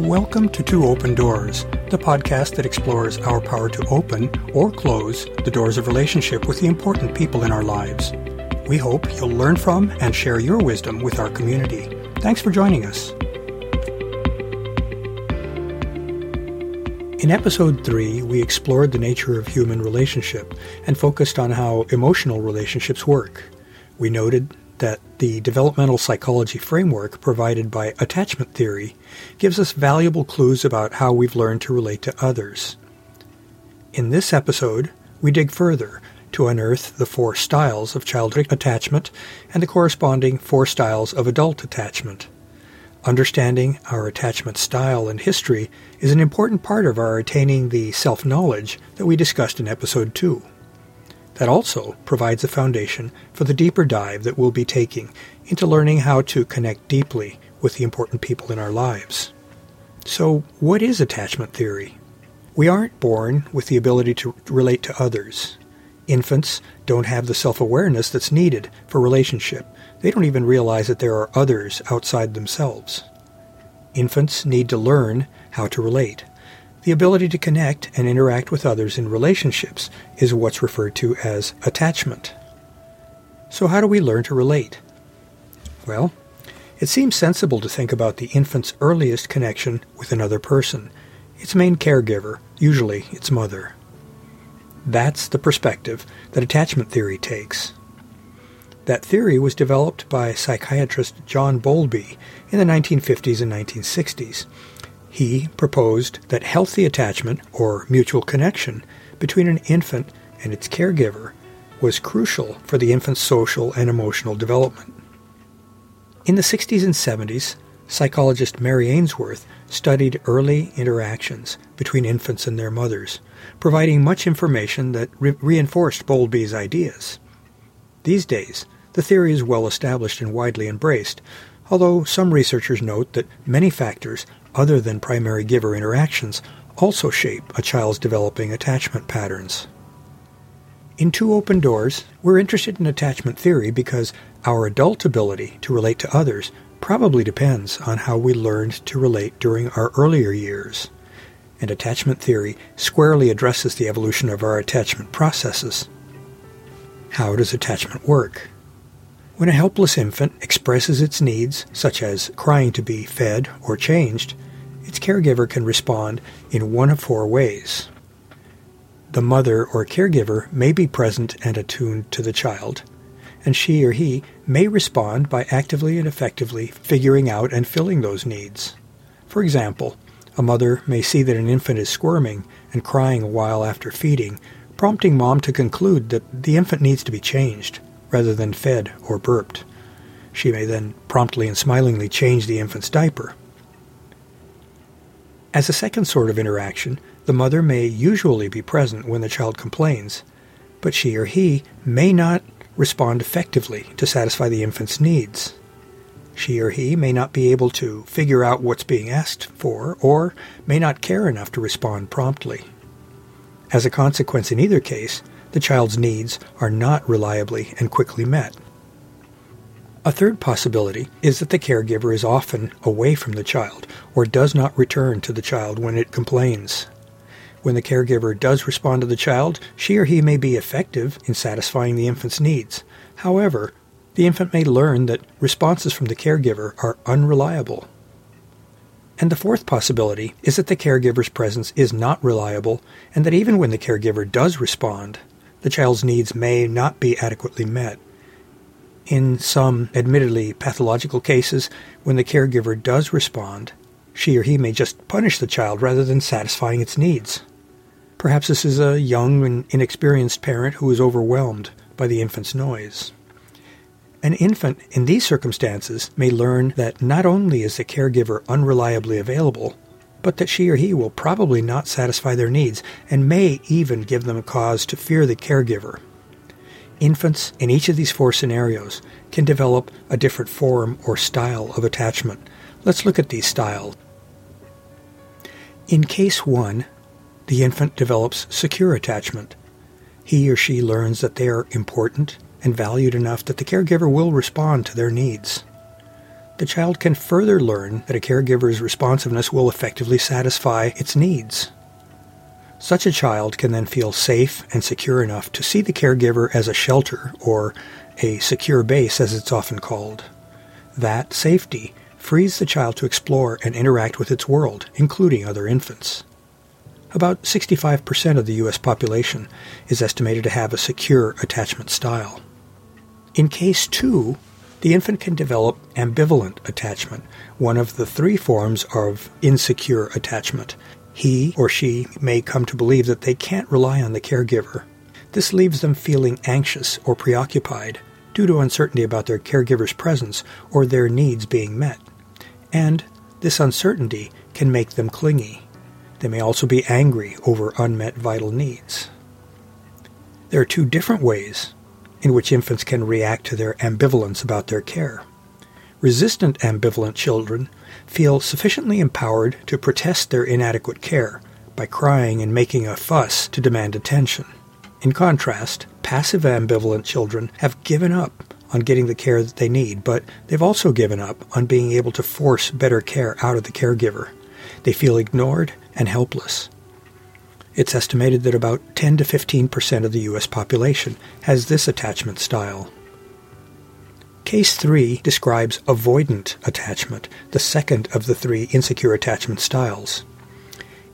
Welcome to Two Open Doors, the podcast that explores our power to open or close the doors of relationship with the important people in our lives. We hope you'll learn from and share your wisdom with our community. Thanks for joining us. In episode 3, we explored the nature of human relationship and focused on how emotional relationships work. We noted that the developmental psychology framework provided by attachment theory gives us valuable clues about how we've learned to relate to others. In this episode, we dig further to unearth the four styles of childhood attachment and the corresponding four styles of adult attachment. Understanding our attachment style and history is an important part of our attaining the self knowledge that we discussed in episode 2 that also provides a foundation for the deeper dive that we'll be taking into learning how to connect deeply with the important people in our lives. So, what is attachment theory? We aren't born with the ability to relate to others. Infants don't have the self awareness that's needed for relationship. They don't even realize that there are others outside themselves. Infants need to learn how to relate. The ability to connect and interact with others in relationships is what's referred to as attachment. So, how do we learn to relate? Well, it seems sensible to think about the infant's earliest connection with another person, its main caregiver, usually its mother. That's the perspective that attachment theory takes. That theory was developed by psychiatrist John Bowlby in the 1950s and 1960s he proposed that healthy attachment, or mutual connection, between an infant and its caregiver was crucial for the infant's social and emotional development. In the 60s and 70s, psychologist Mary Ainsworth studied early interactions between infants and their mothers, providing much information that re- reinforced Bowlby's ideas. These days, the theory is well established and widely embraced, although some researchers note that many factors other than primary giver interactions also shape a child's developing attachment patterns. In Two Open Doors, we're interested in attachment theory because our adult ability to relate to others probably depends on how we learned to relate during our earlier years. And attachment theory squarely addresses the evolution of our attachment processes. How does attachment work? When a helpless infant expresses its needs, such as crying to be fed or changed, its caregiver can respond in one of four ways. The mother or caregiver may be present and attuned to the child, and she or he may respond by actively and effectively figuring out and filling those needs. For example, a mother may see that an infant is squirming and crying a while after feeding, prompting mom to conclude that the infant needs to be changed rather than fed or burped. She may then promptly and smilingly change the infant's diaper. As a second sort of interaction, the mother may usually be present when the child complains, but she or he may not respond effectively to satisfy the infant's needs. She or he may not be able to figure out what's being asked for, or may not care enough to respond promptly. As a consequence, in either case, the child's needs are not reliably and quickly met. A third possibility is that the caregiver is often away from the child or does not return to the child when it complains. When the caregiver does respond to the child, she or he may be effective in satisfying the infant's needs. However, the infant may learn that responses from the caregiver are unreliable. And the fourth possibility is that the caregiver's presence is not reliable and that even when the caregiver does respond, the child's needs may not be adequately met. In some admittedly pathological cases, when the caregiver does respond, she or he may just punish the child rather than satisfying its needs. Perhaps this is a young and inexperienced parent who is overwhelmed by the infant's noise. An infant in these circumstances may learn that not only is the caregiver unreliably available, but that she or he will probably not satisfy their needs and may even give them a cause to fear the caregiver. Infants in each of these four scenarios can develop a different form or style of attachment. Let's look at these styles. In case 1, the infant develops secure attachment. He or she learns that they are important and valued enough that the caregiver will respond to their needs. The child can further learn that a caregiver's responsiveness will effectively satisfy its needs. Such a child can then feel safe and secure enough to see the caregiver as a shelter or a secure base as it's often called. That safety frees the child to explore and interact with its world, including other infants. About 65% of the U.S. population is estimated to have a secure attachment style. In case 2, the infant can develop ambivalent attachment, one of the three forms of insecure attachment. He or she may come to believe that they can't rely on the caregiver. This leaves them feeling anxious or preoccupied due to uncertainty about their caregiver's presence or their needs being met. And this uncertainty can make them clingy. They may also be angry over unmet vital needs. There are two different ways in which infants can react to their ambivalence about their care. Resistant ambivalent children feel sufficiently empowered to protest their inadequate care by crying and making a fuss to demand attention. In contrast, passive ambivalent children have given up on getting the care that they need, but they've also given up on being able to force better care out of the caregiver. They feel ignored and helpless. It's estimated that about 10 to 15 percent of the U.S. population has this attachment style. Case 3 describes avoidant attachment, the second of the three insecure attachment styles.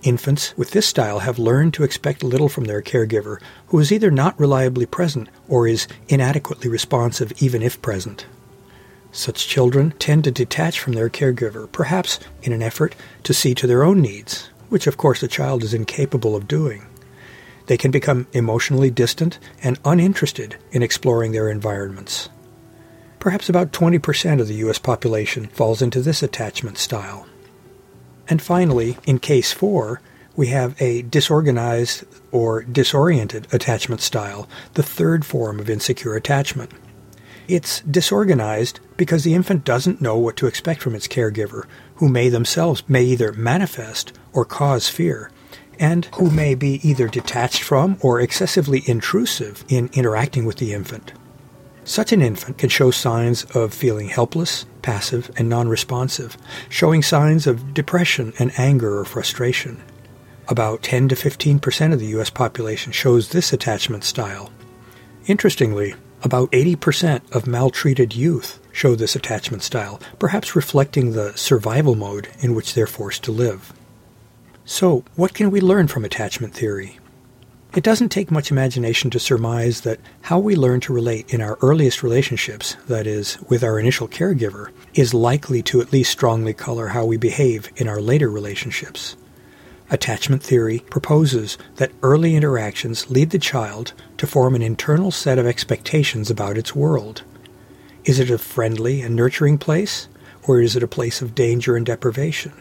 Infants with this style have learned to expect little from their caregiver, who is either not reliably present or is inadequately responsive even if present. Such children tend to detach from their caregiver, perhaps in an effort to see to their own needs, which of course a child is incapable of doing. They can become emotionally distant and uninterested in exploring their environments. Perhaps about 20% of the U.S. population falls into this attachment style. And finally, in case 4, we have a disorganized or disoriented attachment style, the third form of insecure attachment. It's disorganized because the infant doesn't know what to expect from its caregiver, who may themselves may either manifest or cause fear, and who may be either detached from or excessively intrusive in interacting with the infant. Such an infant can show signs of feeling helpless, passive, and non-responsive, showing signs of depression and anger or frustration. About 10 to 15 percent of the U.S. population shows this attachment style. Interestingly, about 80% of maltreated youth show this attachment style, perhaps reflecting the survival mode in which they're forced to live. So, what can we learn from attachment theory? It doesn't take much imagination to surmise that how we learn to relate in our earliest relationships, that is, with our initial caregiver, is likely to at least strongly color how we behave in our later relationships. Attachment theory proposes that early interactions lead the child to form an internal set of expectations about its world. Is it a friendly and nurturing place, or is it a place of danger and deprivation?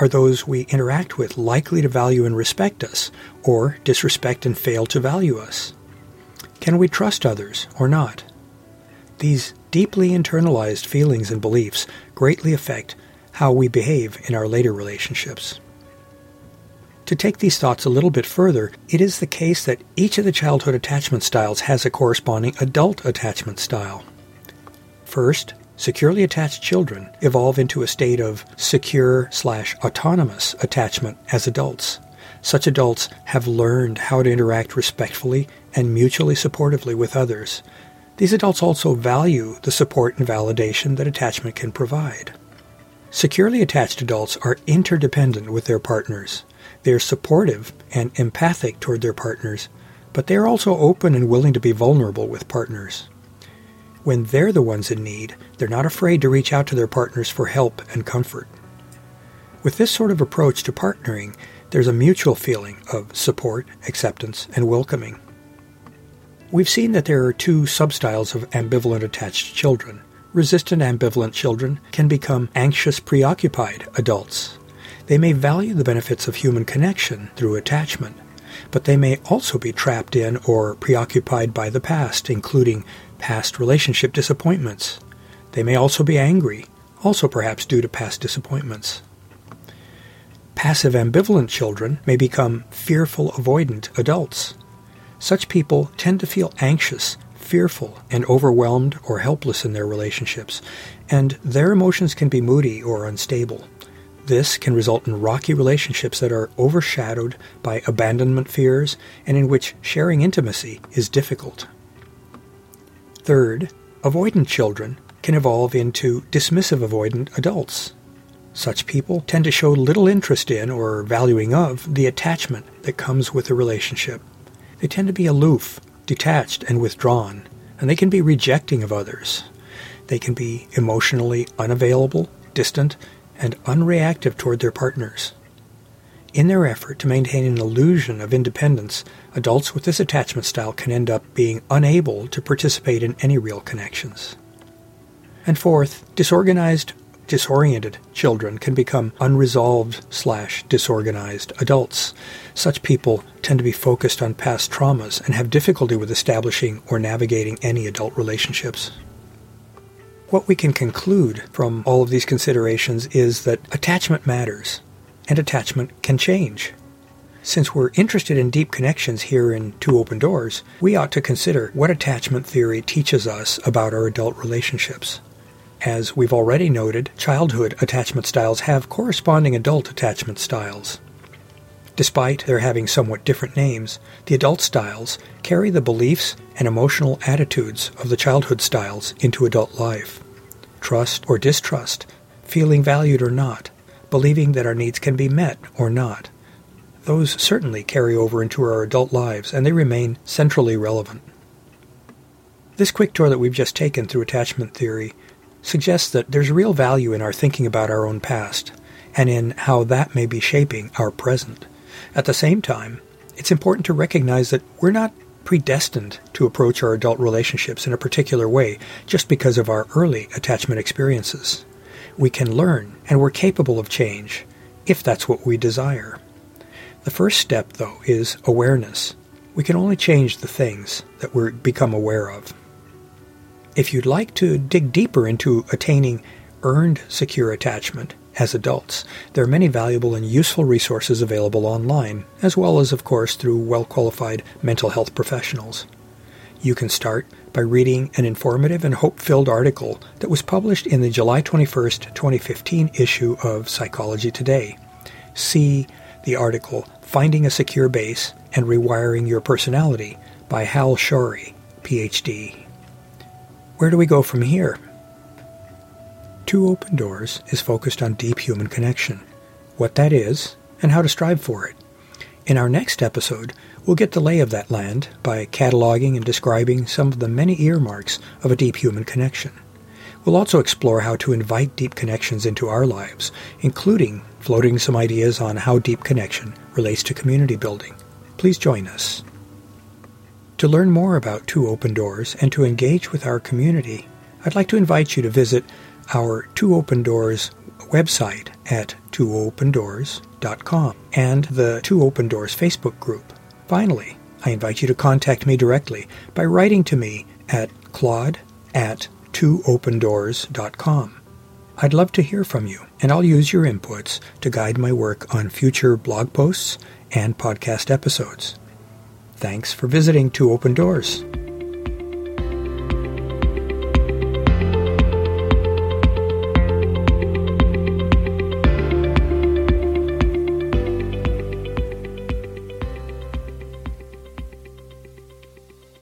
Are those we interact with likely to value and respect us, or disrespect and fail to value us? Can we trust others or not? These deeply internalized feelings and beliefs greatly affect how we behave in our later relationships. To take these thoughts a little bit further, it is the case that each of the childhood attachment styles has a corresponding adult attachment style. First, securely attached children evolve into a state of secure slash autonomous attachment as adults. Such adults have learned how to interact respectfully and mutually supportively with others. These adults also value the support and validation that attachment can provide. Securely attached adults are interdependent with their partners. They are supportive and empathic toward their partners, but they are also open and willing to be vulnerable with partners. When they're the ones in need, they're not afraid to reach out to their partners for help and comfort. With this sort of approach to partnering, there's a mutual feeling of support, acceptance, and welcoming. We've seen that there are two substyles of ambivalent attached children. Resistant ambivalent children can become anxious preoccupied adults. They may value the benefits of human connection through attachment, but they may also be trapped in or preoccupied by the past, including past relationship disappointments. They may also be angry, also perhaps due to past disappointments. Passive ambivalent children may become fearful avoidant adults. Such people tend to feel anxious, fearful and overwhelmed or helpless in their relationships, and their emotions can be moody or unstable. This can result in rocky relationships that are overshadowed by abandonment fears and in which sharing intimacy is difficult. Third, avoidant children can evolve into dismissive avoidant adults. Such people tend to show little interest in or valuing of the attachment that comes with a relationship. They tend to be aloof, detached, and withdrawn, and they can be rejecting of others. They can be emotionally unavailable, distant, and unreactive toward their partners. In their effort to maintain an illusion of independence, adults with this attachment style can end up being unable to participate in any real connections. And fourth, disorganized disoriented children can become unresolved slash disorganized adults. Such people tend to be focused on past traumas and have difficulty with establishing or navigating any adult relationships. What we can conclude from all of these considerations is that attachment matters, and attachment can change. Since we're interested in deep connections here in Two Open Doors, we ought to consider what attachment theory teaches us about our adult relationships. As we've already noted, childhood attachment styles have corresponding adult attachment styles. Despite their having somewhat different names, the adult styles carry the beliefs and emotional attitudes of the childhood styles into adult life. Trust or distrust, feeling valued or not, believing that our needs can be met or not. Those certainly carry over into our adult lives and they remain centrally relevant. This quick tour that we've just taken through attachment theory suggests that there's real value in our thinking about our own past and in how that may be shaping our present. At the same time, it's important to recognize that we're not predestined to approach our adult relationships in a particular way just because of our early attachment experiences. We can learn and we're capable of change if that's what we desire. The first step, though, is awareness. We can only change the things that we become aware of. If you'd like to dig deeper into attaining earned secure attachment as adults, there are many valuable and useful resources available online, as well as, of course, through well qualified mental health professionals. You can start by reading an informative and hope filled article that was published in the July 21, 2015 issue of Psychology Today. See the article Finding a Secure Base and Rewiring Your Personality by Hal Shorey, PhD. Where do we go from here? Two Open Doors is focused on deep human connection, what that is, and how to strive for it. In our next episode, we'll get the lay of that land by cataloging and describing some of the many earmarks of a deep human connection. We'll also explore how to invite deep connections into our lives, including floating some ideas on how deep connection relates to community building. Please join us. To learn more about Two Open Doors and to engage with our community, I'd like to invite you to visit our Two Open Doors website at twoopendoors.com and the Two Open Doors Facebook group. Finally, I invite you to contact me directly by writing to me at claude at twoopendoors.com. I'd love to hear from you, and I'll use your inputs to guide my work on future blog posts and podcast episodes. Thanks for visiting Two Open Doors.